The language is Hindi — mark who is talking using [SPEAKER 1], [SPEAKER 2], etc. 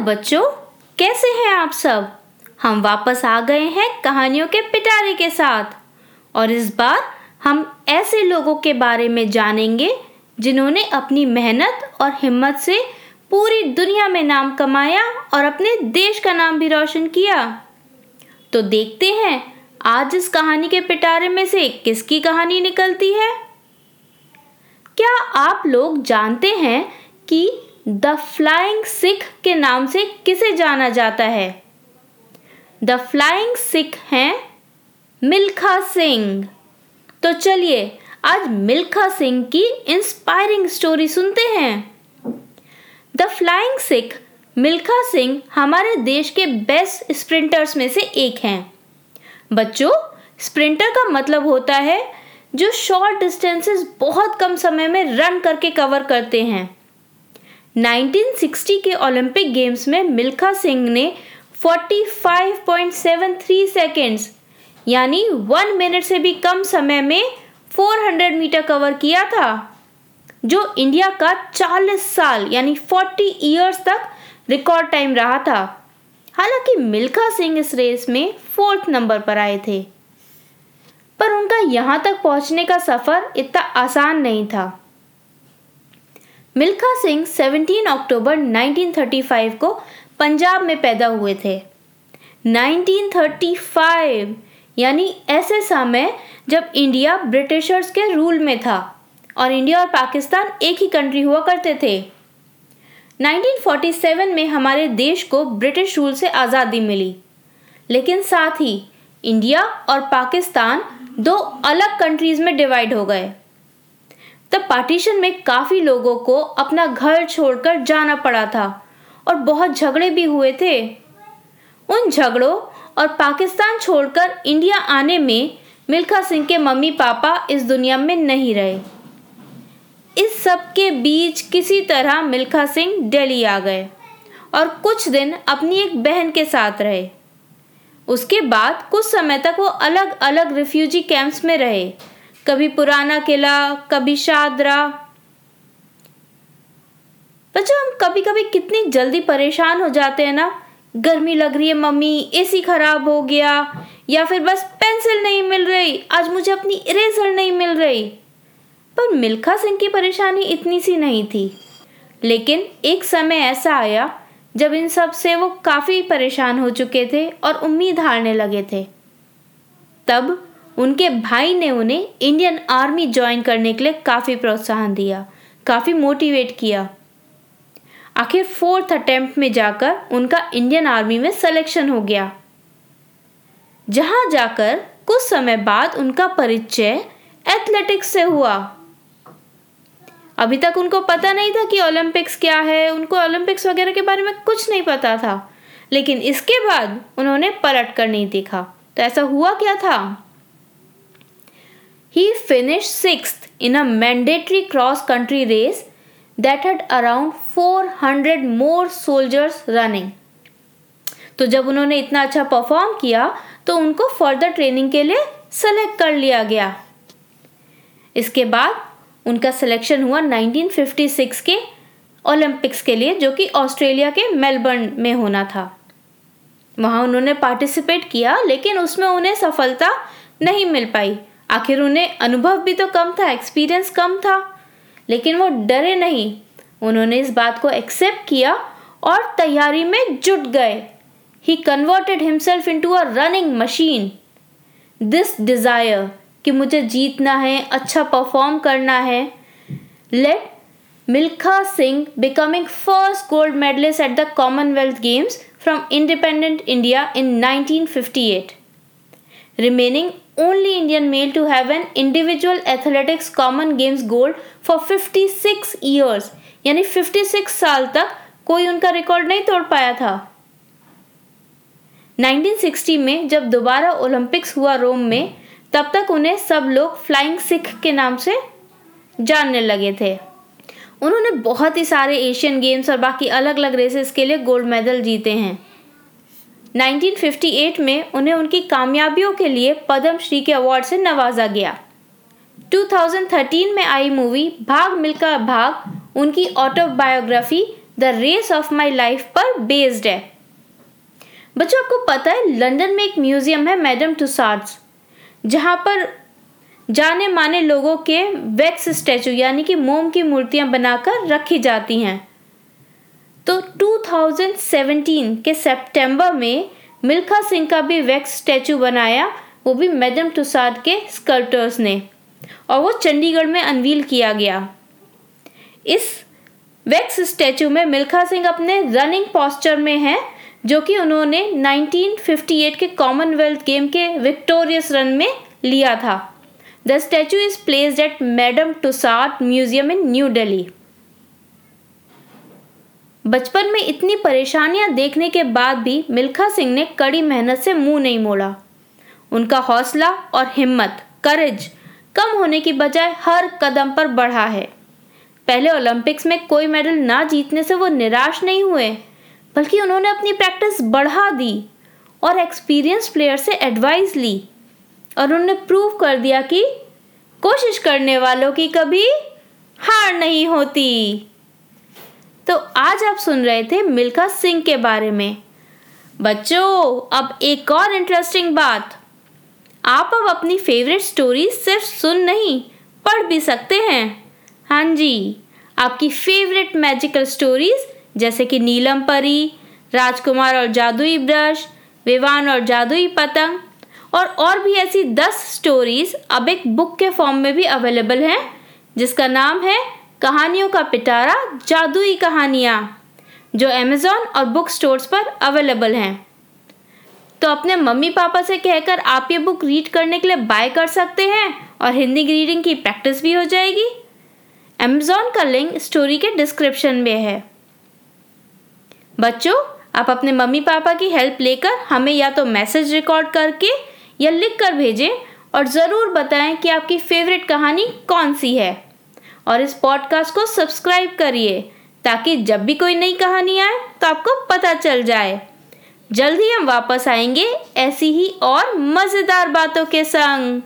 [SPEAKER 1] बच्चों, कैसे हैं आप सब? हम वापस आ गए हैं कहानियों के पिटारे के साथ। और इस बार हम ऐसे लोगों के बारे में जानेंगे, जिन्होंने अपनी मेहनत और हिम्मत से पूरी दुनिया में नाम कमाया और अपने देश का नाम भी रोशन किया। तो देखते हैं, आज इस कहानी के पिटारे में से किसकी कहानी निकलती है? क्या आप लोग जानते हैं कि द फ्लाइंग सिख के नाम से किसे जाना जाता है? द फ्लाइंग सिख हैं मिल्खा सिंह। तो चलिए, आज मिल्खा सिंह की इंस्पायरिंग स्टोरी सुनते हैं। द फ्लाइंग सिख, मिल्खा सिंह हमारे देश के बेस्ट स्प्रिंटर्स में से एक हैं। बच्चों स्प्रिंटर का मतलब होता है जो शॉर्ट डिस्टेंसेस बहुत कम समय में रन करके कवर करते हैं। 1960 के ओलंपिक गेम्स में मिल्खा सिंह ने 45.73 सेकेंड्स यानी वन मिनट से भी कम समय में 400 मीटर कवर किया था, जो इंडिया का 40 साल, यानी 40 इयर्स तक रिकॉर्ड टाइम रहा था। हालाँकि मिल्खा सिंह इस रेस में फोर्थ नंबर पर आए थे, पर उनका यहाँ तक पहुँचने का सफ़र इतना आसान नहीं था। मिल्खा सिंह 17 अक्टूबर 1935 को पंजाब में पैदा हुए थे। 1935 यानी ऐसे समय जब इंडिया ब्रिटिशर्स के रूल में था और इंडिया और पाकिस्तान एक ही कंट्री हुआ करते थे। 1947 में हमारे देश को ब्रिटिश रूल से आज़ादी मिली। लेकिन साथ ही इंडिया और पाकिस्तान दो अलग कंट्रीज़ में डिवाइड हो गए। तब पार्टीशन में काफ़ी लोगों को अपना घर छोड़कर जाना पड़ा था और बहुत झगड़े भी हुए थे। उन झगड़ों और पाकिस्तान छोड़कर इंडिया आने में मिल्खा सिंह के मम्मी पापा इस दुनिया में नहीं रहे। इस सब के बीच किसी तरह मिल्खा सिंह दिल्ली आ गए और कुछ दिन अपनी एक बहन के साथ रहे। उसके बाद कुछ समय तक वो अलग अलग रिफ्यूजी कैंप्स में रहे। कभी पुराना किला, कभी शादरा। बच्चों, हम कभी कभी कितनी जल्दी परेशान हो जाते हैं ना? गर्मी लग रही है, मम्मी, एसी खराब हो गया, या फिर बस पेंसिल नहीं मिल रही, आज मुझे अपनी इरेजर नहीं मिल रही। पर मिल्खा सिंह की परेशानी इतनी सी नहीं थी। लेकिन एक समय ऐसा आया, जब इन सबसे वो काफ़ी परेशान हो चुके थे और उम्मीद हारने लगे थे। तब उनके भाई ने उन्हें इंडियन आर्मी ज्वाइन करने के लिए काफ़ी प्रोत्साहन दिया, काफ़ी मोटिवेट किया। आखिर फोर्थ अटेम्प्ट में जाकर उनका इंडियन आर्मी में सिलेक्शन हो गया। जहाँ जाकर कुछ समय बाद उनका परिचय एथलेटिक्स से हुआ। अभी तक उनको पता नहीं था कि ओलंपिक्स क्या है, उनको ओलंपिक्स वगैरह के बारे में कुछ नहीं पता था। लेकिन इसके बाद उन्होंने पलट कर नहीं देखा। तो ऐसा हुआ क्या था? He finished sixth in a mandatory cross country race that had around 400 more soldiers running. तो जब उन्होंने इतना अच्छा परफॉर्म किया तो उनको फर्दर ट्रेनिंग के लिए सेलेक्ट कर लिया गया। इसके बाद उनका सिलेक्शन हुआ 1956 के ओलंपिक्स के लिए, जो कि ऑस्ट्रेलिया के मेलबर्न में होना था। वहाँ उन्होंने पार्टिसिपेट किया, लेकिन उसमें उन्हें सफलता नहीं मिल पाई। आखिर उन्हें अनुभव भी तो कम था एक्सपीरियंस कम था, लेकिन वो डरे नहीं। उन्होंने इस बात को एक्सेप्ट किया और तैयारी में जुट गए। He converted himself into a running machine this desire कि मुझे जीतना है अच्छा परफॉर्म करना है let Milkha Singh becoming first gold medalist at the Commonwealth Games from independent India in 1958 remaining only Indian male to have an individual athletics common games gold for 56 years. यानी 56 साल तक कोई उनका रिकॉर्ड नहीं तोड़ पाया था। 1960 में जब दोबारा ओलंपिक्स हुआ रोम में, तब तक उन्हें सब लोग फ्लाइंग सिख के नाम से जानने लगे थे। उन्होंने बहुत ही सारे एशियन गेम्स और बाकी अलग अलग रेसेस के लिए गोल्ड मेडल जीते हैं। 1958 में उन्हें उनकी कामयाबियों के लिए पद्म श्री के अवार्ड से नवाजा गया। 2013 में आई मूवी भाग मिलकर भाग, उनकी autobiography the race of my life पर बेस्ड है। बच्चों, आपको पता है, लंदन में एक म्यूज़ियम है मैडम टूसार्ड्स, जहाँ पर जाने माने लोगों के वैक्स स्टैचू, यानी कि मोम की मूर्तियाँ बनाकर रखी जाती हैं। तो 2017 के सितंबर में मिल्खा सिंह का भी वैक्स स्टैचू बनाया, वो भी मैडम टुसाद के स्कल्पटर्स ने, और वो चंडीगढ़ में अनवील किया गया। इस वैक्स स्टैचू में मिल्खा सिंह अपने रनिंग पॉस्चर में हैं, जो कि उन्होंने 1958 के कॉमनवेल्थ गेम के विक्टोरियस रन में लिया था। The statue is placed at Madame Tussauds museum in New Delhi बचपन में इतनी परेशानियाँ देखने के बाद भी मिल्खा सिंह ने कड़ी मेहनत से मुँह नहीं मोड़ा। उनका हौसला और हिम्मत करेज कम होने की बजाय हर कदम पर बढ़ा है। पहले ओलंपिक्स में कोई मेडल ना जीतने से वो निराश नहीं हुए, बल्कि उन्होंने अपनी प्रैक्टिस बढ़ा दी और एक्सपीरियंस प्लेयर से एडवाइस ली और उन्होंने प्रूव कर दिया कि कोशिश करने वालों की कभी हार नहीं होती। तो आज आप सुन रहे थे मिल्खा सिंह के बारे में। बच्चों, अब एक और इंटरेस्टिंग बात। आप अब अपनी फेवरेट स्टोरी सिर्फ़ सुन नहीं, पढ़ भी सकते हैं। हाँ जी, आपकी फेवरेट मैजिकल स्टोरीज जैसे कि नीलम परी, राजकुमार और जादुई ब्रश, विवान और जादुई पतंग, और और भी ऐसी दस स्टोरीज अब एक बुक के फॉर्म में भी अवेलेबल हैं, जिसका नाम है कहानियों का पिटारा, जादुई कहानियाँ, जो अमेज़ॉन और बुक स्टोर्स पर अवेलेबल हैं। तो अपने मम्मी पापा से कहकर आप ये बुक रीड करने के लिए बाय कर सकते हैं और हिंदी रीडिंग की प्रैक्टिस भी हो जाएगी। अमेज़ॉन का लिंक स्टोरी के डिस्क्रिप्शन में है। बच्चों, आप अपने मम्मी पापा की हेल्प लेकर हमें या तो मैसेज रिकॉर्ड करके या लिख कर भेजें और ज़रूर बताएँ कि आपकी फेवरेट कहानी कौन सी है। और इस पॉडकास्ट को सब्सक्राइब करिए, ताकि जब भी कोई नई कहानी आए तो आपको पता चल जाए। जल्द ही हम वापस आएँगे ऐसी ही और मज़ेदार बातों के संग।